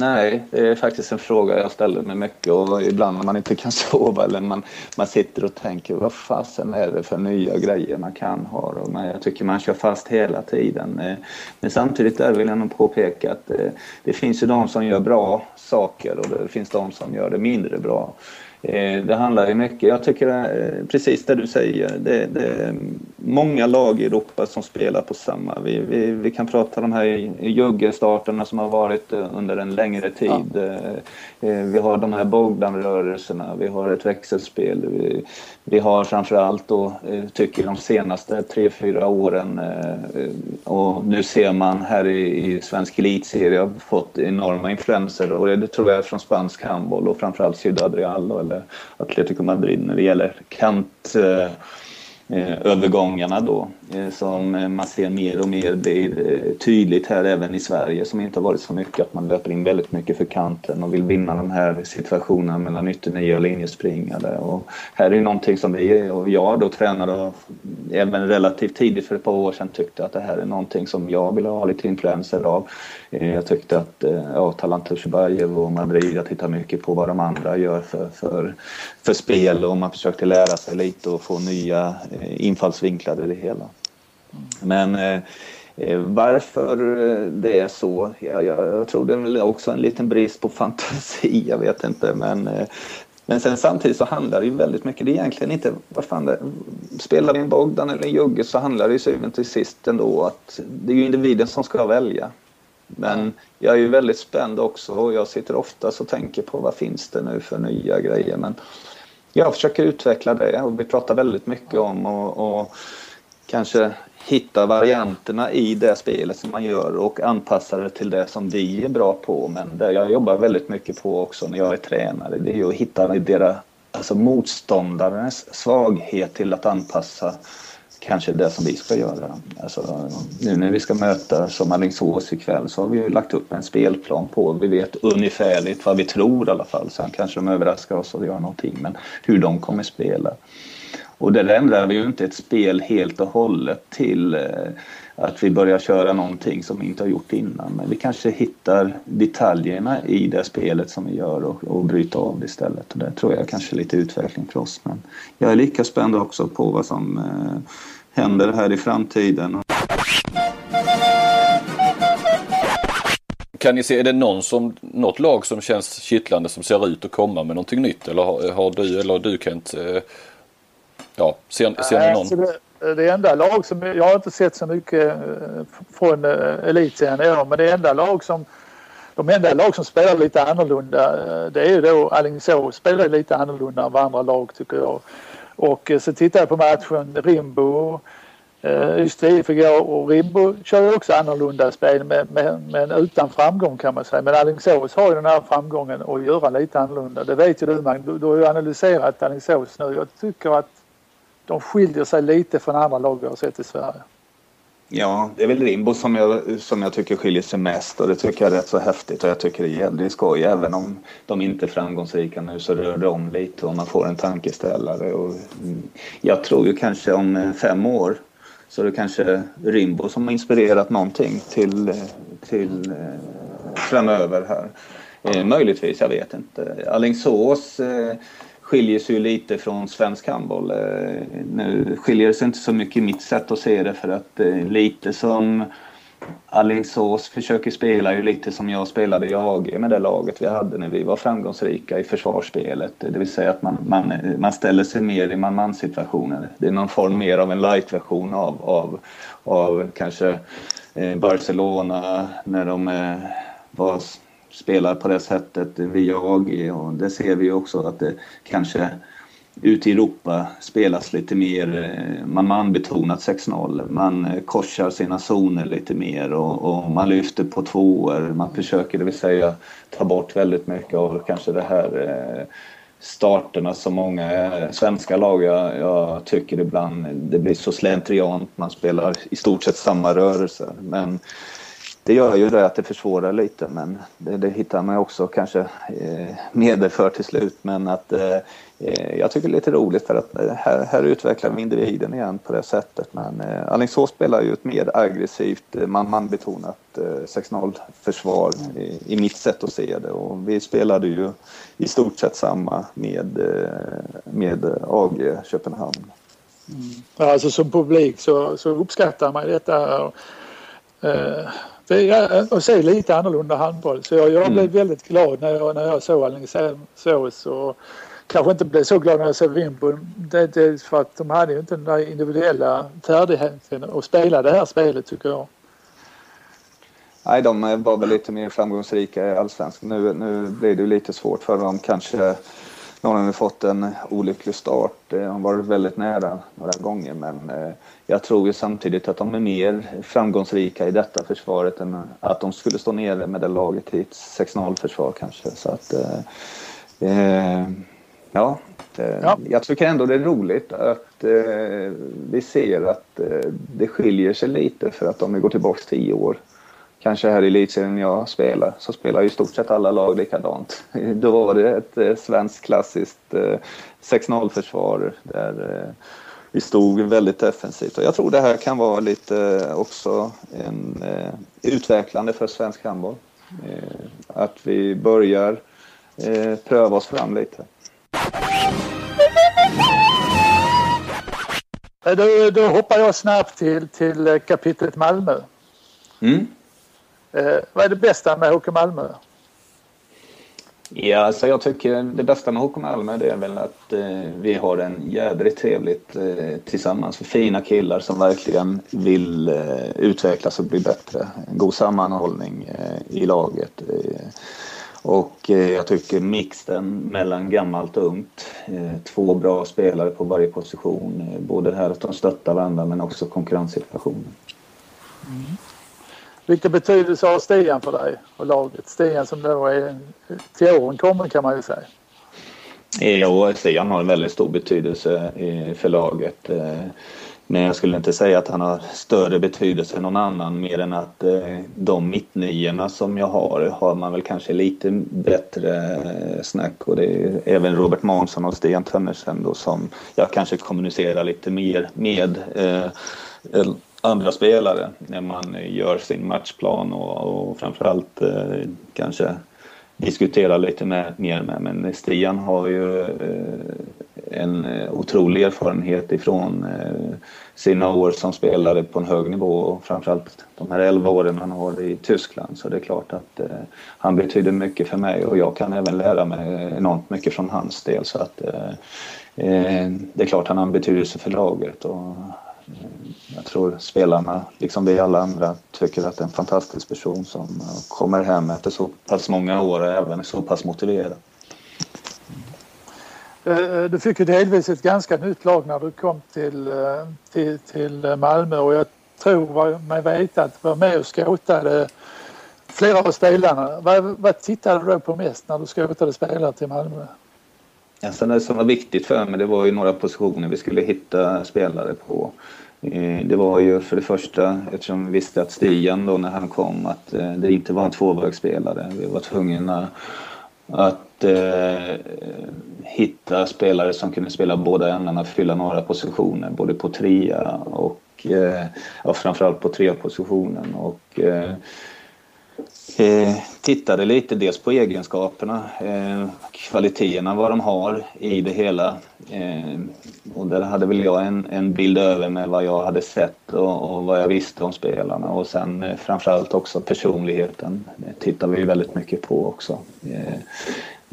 S3: Nej, det är faktiskt en fråga jag ställer mig mycket och ibland när man inte kan sova eller man, man sitter och tänker vad fasen är det för nya grejer man kan ha och man, jag tycker man kör fast hela tiden. Eh, men samtidigt där vill jag nog påpeka att det, det finns ju de som gör bra saker och det finns de som gör det mindre bra. Eh, det handlar ju mycket, jag tycker eh, precis det du säger, det, det är många lag i Europa som spelar på samma. Vi, vi, vi kan prata om de här juggestarterna som har varit eh, under en längre tid. Ja. Vi har de här Bogdan-rörelserna, vi har ett växelspel. Vi, vi har framförallt då, tycker de senaste tre, fyra åren och nu ser man här i, i svensk elitserie har fått enorma influenser och det tror jag är från spansk handboll och framförallt Ciudad Real Atletico Madrid när det gäller kant eh, eh övergångarna då eh, som eh, man ser mer och mer blir tydligt här även i Sverige som inte har varit så mycket att man löper in väldigt mycket för kanten och vill vinna de här situationerna mellan ytternio och linjespringare och här är någonting som vi och jag då tränade och även relativt tidigt för ett par år sedan tyckte att det här är någonting som jag vill ha lite influenser av. Eh, jag tyckte att eh, ja, Talant Tushibajev och Madrid, jag tittar mycket på vad de andra gör för, för, för spel och man försökte lära sig lite och få nya eh, infallsvinklar i det hela. Men varför det är så, ja, jag tror det är väl också en liten brist på fantasi, jag vet inte. Men, men sen samtidigt så handlar det ju väldigt mycket, det är egentligen inte, vad fan det, spelar vi en Bogdan eller en Jugge så handlar det ju syvende till sist ändå att det är ju individen som ska välja. Men jag är ju väldigt spänd också och jag sitter ofta och tänker på vad finns det nu för nya grejer. Men jag försöker utveckla det och vi pratar väldigt mycket om och, och kanske hitta varianterna i det spelet som man gör och anpassa det till det som vi är bra på. Men det jag jobbar väldigt mycket på också när jag är tränare det är ju att hitta deras, alltså motståndarens svaghet till att anpassa kanske det som vi ska göra. Alltså, nu när vi ska möta som Alingsås ikväll så har vi ju lagt upp en spelplan på. Vi vet ungefärligt vad vi tror i alla fall. Sen kanske de överraskar oss och gör någonting. Men hur de kommer spela. Och där ändrar vi ju inte ett spel helt och hållet till eh, att vi börjar köra någonting som vi inte har gjort innan. Men vi kanske hittar detaljerna i det spelet som vi gör och, och bryter av det istället. Och det tror jag kanske är lite utveckling för oss. Men jag är lika spänd också på vad som eh, händer här i framtiden.
S1: Kan ni se, är det någon som, något lag som känns kittlande som ser ut att komma med någonting nytt? Eller har, har du eller du Kent, eh, ja, ser, ser ni någon?
S2: Eh, det, enda lag som, jag har inte sett så mycket eh, från eh, elitserien i år, men det enda lag som de enda lag som spelar lite annorlunda det är ju då Alingsås spelar lite annorlunda än vad andra lag tycker jag. Och så tittar jag på matchen Rimbo Ystad IF igår och Rimbo kör ju också annorlunda spel men, men, utan framgång kan man säga. Men Alingsås har ju den här framgången att göra lite annorlunda. Det vet ju du Magnus. Du, du har ju analyserat Alingsås nu. Jag tycker att de skiljer sig lite från andra lag vi har sett i Sverige.
S3: Ja, det är väl Rimbo som jag, som jag tycker skiljer sig mest och det tycker jag är rätt så häftigt och jag tycker det är jävligt skoj. Även om de inte är framgångsrika nu så rör det om lite och man får en tankeställare. Och mm. jag tror ju kanske om eh, fem år så är det kanske Rimbo som har inspirerat någonting till, eh, till eh, framöver här. Eh, möjligtvis, jag vet inte. Alingsås eh, skiljer sig ju lite från svensk handboll. Eh, nu skiljer det sig inte så mycket i mitt sätt att se det för att eh, lite som Alingsås försöker spela ju lite som jag spelade i AG med det laget vi hade när vi var framgångsrika i försvarsspelet. Det vill säga att man, man, man ställer sig mer i man-man situationer. Det är någon form mer av en light-version av, av, av kanske eh, Barcelona när de var, spelar på det sättet via AG och det ser vi också att det kanske ute i Europa spelas lite mer man-man-betonat 6-0. Man eh, korsar sina zoner lite mer och, och, man lyfter på tvåor. Man försöker, det vill säga, ta bort väldigt mycket av kanske det här eh, starterna som många svenska lag jag, jag tycker ibland det blir så slentriant. Man spelar i stort sett samma rörelser. Men det gör ju det att det försvårar lite men det, det hittar man också kanske eh, medel för till slut. Men att eh, eh jag tycker det är lite roligt för att eh, här, här utvecklar vi individen igen på det sättet. Men eh, Alingsås spelar ju ett mer aggressivt man-man-betonat eh, 6-0 eh, försvar i, i, mitt sätt att se det och vi spelade ju i stort sett samma med, med AG Köpenhamn.
S2: Mm. Alltså som publik så, så uppskattar man detta. Eh, det är att se lite annorlunda handboll. Så jag, jag mm. blev väldigt glad när jag, när jag såg Alingsås och kanske inte blev så glad när jag såg Wimbledon. Det, det för att de hade ju inte den där individuella färdigheten att spela det här spelet tycker jag.
S3: Nej, de var väl lite mer framgångsrika i allsvenskan. Nu, nu blir det ju lite svårt för dem kanske nu har de fått en olycklig start. De har varit väldigt nära några gånger men eh, jag tror ju samtidigt att de är mer framgångsrika i detta försvaret än att de skulle stå nere med det laget i ett 6-0 försvar kanske. Så att, eh, eh ja, ja, jag tycker ändå det är roligt att eh, vi ser att eh, det skiljer sig lite för att om vi går tillbaks tio år kanske här i elitserien jag spelar så spelar i stort sett alla lag likadant. Då var det ett eh, svenskt klassiskt eh, 6-0 försvar där eh, vi stod väldigt defensivt och jag tror det här kan vara lite eh, också en eh, utvecklande för svensk handboll. Eh, att vi börjar pröva oss fram lite.
S2: Då, då hoppar jag snabbt till, till kapitlet Malmö. Mm. Eh, vad är det bästa med HK Malmö?
S3: Ja, alltså jag tycker det bästa med HK Malmö det är väl att eh, vi har en jädrigt trevligt eh, tillsammans. Fina killar som verkligen vill eh, utvecklas och bli bättre. En god sammanhållning eh, i laget. Eh, och eh, jag tycker mixen mellan gammalt och ungt. två bra spelare på varje position. både här att de stöttar varandra men också konkurrenssituationen. Mm.
S2: Vilken betydelse har Stian för dig och laget? Stian som då är till åren kommen kan man ju säga.
S3: Jo, Stian har en väldigt stor betydelse för laget. Eh, men jag skulle inte säga att han har större betydelse än någon annan mer än att eh, de mittniorna som jag har har man väl kanske lite bättre eh, snack och det är även Robert Månsson och Stian Tönnersen då som jag kanske kommunicerar lite mer med andra spelare när man gör sin matchplan och, och framförallt eh, kanske diskutera lite med, mer med. Men Stian har ju eh, en eh, otrolig erfarenhet ifrån eh, sina år som spelare på en hög nivå och framförallt de här 11 åren han har i Tyskland. Så det är klart att eh, han betyder mycket för mig och jag kan även lära mig enormt mycket från hans del. Så att eh, eh det är klart han har en betydelse för laget och jag tror spelarna, liksom vi alla andra, tycker att det är en fantastisk person som kommer hem efter så pass många år och även är så pass motiverad.
S2: Eh, du fick ju delvis ett ganska nytt lag när du kom till, eh, till, till Malmö och jag tror mig veta att du var med och skåtade flera av spelarna. Vad, vad tittade du då på mest när du skåtade spelare till Malmö?
S3: Alltså det som var viktigt för mig det var ju några positioner vi skulle hitta spelare på. Eh, det var ju för det första, eftersom vi visste att Stian då när han kom, att eh, det inte var en tvåvägsspelare. Vi var tvungna att eh, hitta spelare som kunde spela båda ändarna, fylla några positioner, både på trea och eh, ja, framförallt på trea positionen. Och, eh, Eh, tittade lite dels på egenskaperna, eh, kvaliteterna, vad de har i det hela. Eh, och där hade väl jag en, en bild över med vad jag hade sett och, och vad jag visste om spelarna. Och sen eh, framförallt också personligheten det tittar vi väldigt mycket på också. Eh,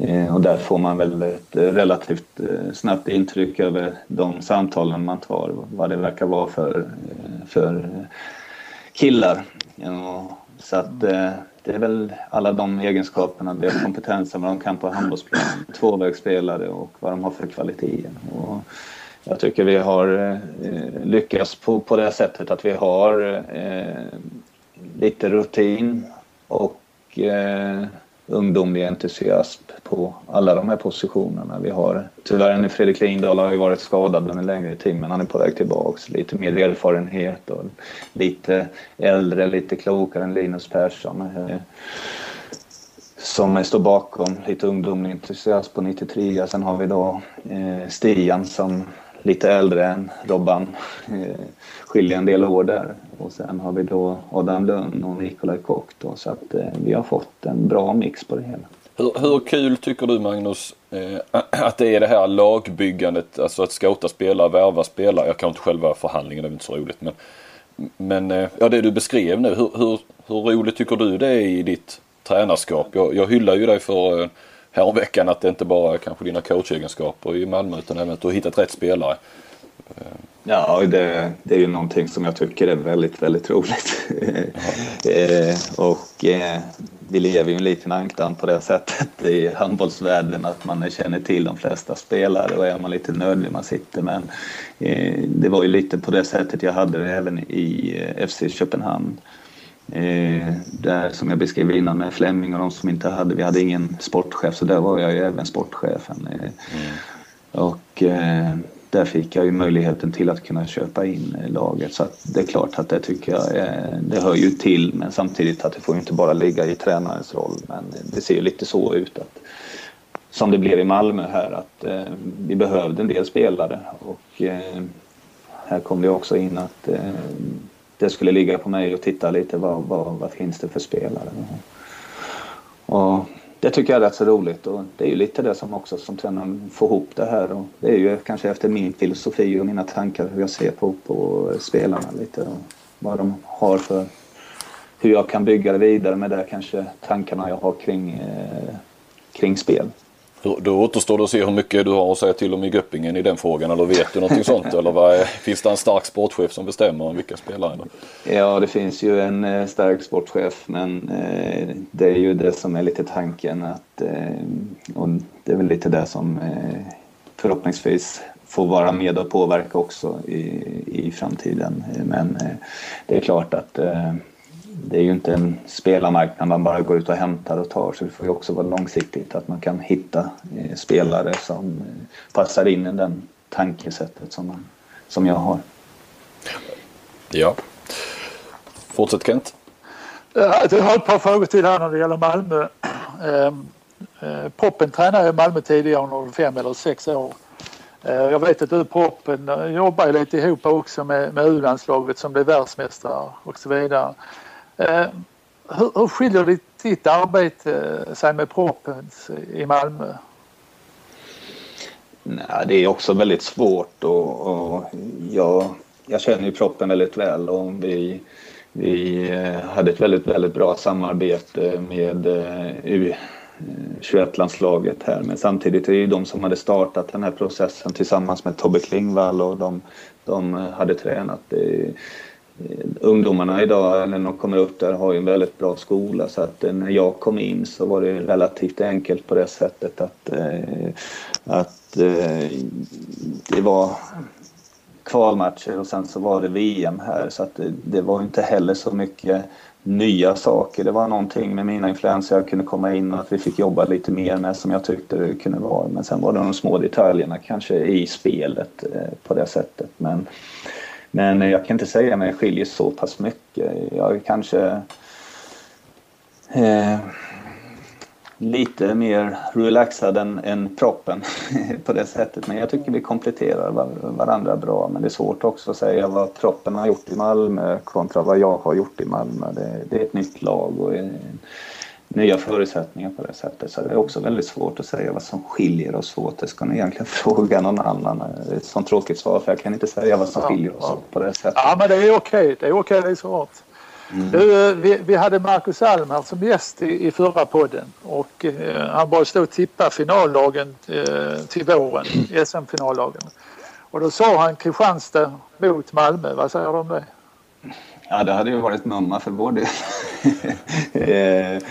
S3: eh, och där får man väl ett relativt snabbt intryck över de samtalen man tar, vad det verkar vara för, för killar. Så att det är väl alla de egenskaperna, deras kompetensen, vad de kan på handbollsplan, tvåvägsspelare och vad de har för kvaliteter. Och jag tycker vi har eh, lyckats på, på det sättet att vi har eh, lite rutin och eh, ungdomlig entusiasm på alla de här positionerna. Vi har tyvärr nu Fredrik Lindahl har ju varit skadad en längre tid men han är på väg tillbaks. Lite mer erfarenhet och lite äldre, lite klokare än Linus Persson. Eh, som står bakom lite ungdomlig entusiasm på 93. Sen har vi då eh, Stian som lite äldre än Robban. Eh, skilja en del år där. Och sen har vi då Adam Lönn och Nikolaj Kock då, så att eh, vi har fått en bra mix på det hela.
S1: Hur, hur kul tycker du Magnus eh, att det är det här lagbyggandet, alltså att scouta spelare, värva spelare. Jag kan inte själva förhandlingen, det är inte så roligt. Men, men eh, ja, det du beskrev nu, hur, hur, hur roligt tycker du det är i ditt tränarskap? Jag, jag hyllar ju dig för eh, häromveckan att det inte bara är kanske dina coachegenskaper i Malmö utan även att du har hittat rätt spelare.
S3: Ja, det, det är ju någonting som jag tycker är väldigt, väldigt roligt. eh, och eh, vi lever ju en liten ankdan på det sättet i handbollsvärlden att man känner till de flesta spelare och är man lite nödvändig man sitter. Men eh, det var ju lite på det sättet jag hade det även i eh, FC Köpenhamn. Eh, där som jag beskrev innan med Flemming och de som inte hade, vi hade ingen sportchef så där var jag ju även sportchefen. Eh, mm. Och där fick jag ju möjligheten till att kunna köpa in laget. Så det är klart att det tycker jag är, det hör ju till men samtidigt att det får ju inte bara ligga i tränarens roll. Men det ser ju lite så ut att som det blev i Malmö här att eh, vi behövde en del spelare och eh, här kom det också in att eh, det skulle ligga på mig och titta lite vad, vad, vad finns det för spelare. Och det tycker jag är rätt så roligt och det är ju lite det som också som tränaren får ihop det här och det är ju kanske efter min filosofi och mina tankar hur jag ser på, på spelarna lite och vad de har för hur jag kan bygga det vidare med det kanske tankarna jag har kring, eh, kring spel.
S1: Då återstår det att se hur mycket du har att säga till om i Göppingen i den frågan. Eller vet du någonting sånt? Eller vad är, finns det en stark sportchef som bestämmer om vilka spelare?
S3: Ja, det finns ju en eh, stark sportchef. Men eh, det är ju det som är lite tanken. Att, eh, och det är väl lite det som eh, förhoppningsvis får vara med och påverka också i, i framtiden. Men eh, det är klart att eh, det är ju inte en spelarmarknad man bara går ut och hämtar och tar så det får ju också vara långsiktigt att man kan hitta eh, spelare som eh, passar in i den tankesättet som, man, som jag har.
S1: Ja. Fortsätt Kent.
S2: Jag har ett par frågor till här när det gäller Malmö. Ehm, eh, Poppen tränade i Malmö tidigare under fem eller sex år. Jag vet att du Proppen jobbar lite ihop också med, med U-landslaget som blev världsmästare och så vidare. Eh, hur, hur skiljer ditt, ditt arbete eh, sig med Proppens i Malmö?
S3: Nej, det är också väldigt svårt och, och jag, jag känner ju Proppen väldigt väl och vi, vi eh, hade ett väldigt, väldigt bra samarbete med eh, U 21-landslaget här. Men samtidigt är det ju de som hade startat den här processen tillsammans med Tobbe Klingvall och de, de hade tränat. Det, Eh, ungdomarna idag när de kommer upp där har ju en väldigt bra skola så att eh, när jag kom in så var det relativt enkelt på det sättet att, eh, att det var kvalmatcher och sen så var det VM här så att det, det var inte heller så mycket nya saker. Det var någonting med mina influenser jag kunde komma in och att vi fick jobba lite mer med som jag tyckte det kunde vara. Men sen var det de små detaljerna kanske i spelet på det sättet. Men men jag kan inte säga att jag skiljer så pass mycket. Jag är kanske eh, lite mer relaxad än, än proppen på det sättet. Men jag tycker vi kompletterar var, varandra bra. Men det är svårt också att säga vad proppen har gjort i Malmö kontra vad jag har gjort i Malmö. Det, det är ett nytt lag och en, nya förutsättningar på det sättet. Så det är också väldigt svårt att säga vad som skiljer oss åt. Det ska ni egentligen fråga någon annan. Det är ett sånt tråkigt svar för jag kan inte säga vad som skiljer oss åt på det sättet.
S2: Ja men det är okej. Det är okej det är svaret. Mm. Du, vi, vi, hade Marcus Alm här som gäst i, i förra podden och eh, han bara stod och tippa finallagen eh, till våren, SM-finallagen. Och då sa han Kristianstad mot Malmö. Vad säger du om det?
S3: Ja, det hade ju varit mumma för vår del.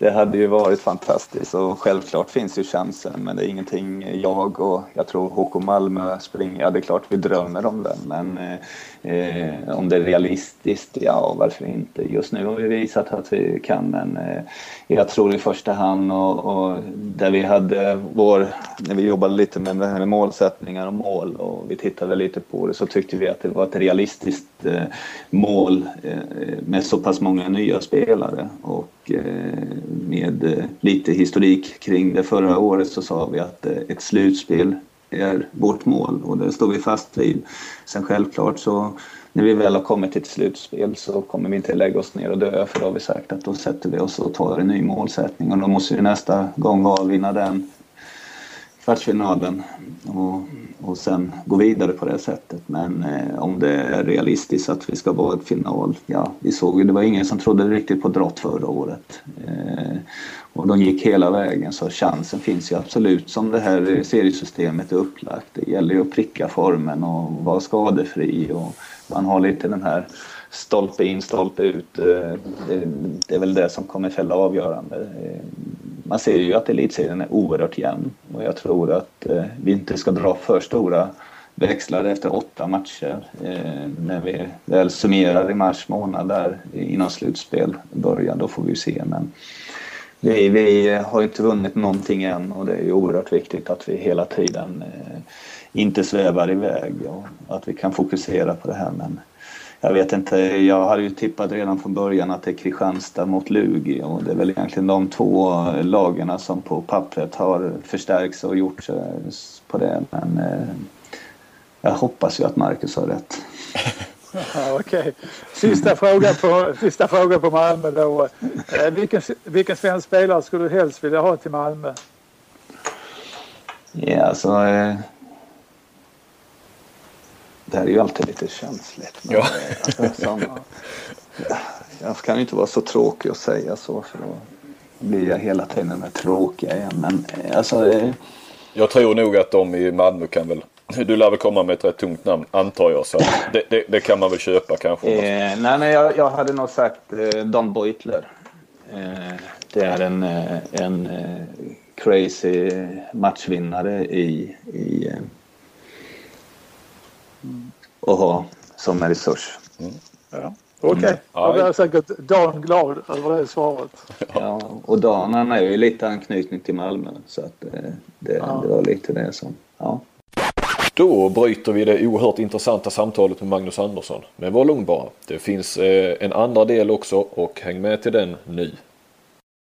S3: Det hade ju varit fantastiskt och självklart finns ju chansen men det är ingenting jag och jag tror HK Malmö springer, ja det är klart vi drömmer om den men eh, eh, om det är realistiskt, ja varför inte. Just nu har vi visat att vi kan men eh, jag tror i första hand och, och, där vi hade vår, när vi jobbade lite med, med målsättningar och mål och vi tittade lite på det så tyckte vi att det var ett realistiskt eh, mål eh, med så pass många nya spelare och eh, med eh, lite historik kring det förra året så sa vi att eh, ett slutspel är vårt mål och det står vi fast vid. Sen självklart så när vi väl har kommit till ett slutspel så kommer vi inte lägga oss ner och dö för då har vi sagt att då sätter vi oss och tar en ny målsättning och då måste vi nästa gång vara vinna den kvartsfinalen och, och sen gå vidare på det sättet. Men eh, om det är realistiskt att vi ska vara i final, ja vi såg ju, det var ingen som trodde riktigt på drott förra året. Eh, och de gick hela vägen så chansen finns ju absolut som det här seriesystemet är upplagt. Det gäller ju att pricka formen och vara skadefri och man har lite den här stolpe in, stolpe ut. Eh, det är väl det som kommer fälla avgörande. Eh, man ser ju att elitserien är oerhört jämn och jag tror att eh, vi inte ska dra för stora växlar efter åtta matcher. Eh, när vi väl summerar i mars månad där innan slutspel börjar, då får vi se. Men vi, vi har inte vunnit någonting än och det är ju oerhört viktigt att vi hela tiden eh, inte svävar iväg och att vi kan fokusera på det här. Men jag vet inte, jag hade ju tippat redan från början att det är Kristianstad mot Lugi och det är väl egentligen de två lagarna som på pappret har förstärkts och gjort på det. Men eh, jag hoppas ju att Marcus har rätt.
S2: Okej. Okay. Sista fråga på, sista fråga på Malmö då. Eh, vilken, vilken svensk spelare skulle du helst vilja ha till Malmö?
S3: Ja, alltså... Eh, det här är ju alltid lite känsligt. Men ja. alltså, som, jag kan ju inte vara så tråkig och säga så. För då, blir jag hela tiden tråkiga igen. Men alltså... Eh,
S1: jag tror nog att de i Malmö kan väl du lär väl komma med ett rätt tungt namn antar jag. Så det, det, det kan man väl köpa kanske.
S3: Eh, nej, nej jag, jag, hade nog sagt eh, Don Beutler. Eh, det är en, eh, en eh, crazy matchvinnare i, i eh, att ha som en resurs.
S2: Mm. Ja. Okej, okay. mm. då blir säkert Dan glad över det svaret.
S3: Ja, och Dan han är ju lite anknytning till Malmö så att det, ja. det var lite det som, ja.
S1: Då bryter vi det oerhört intressanta samtalet med Magnus Andersson. Men var lugn bara. Det finns eh, en andra del också och häng med till den nu.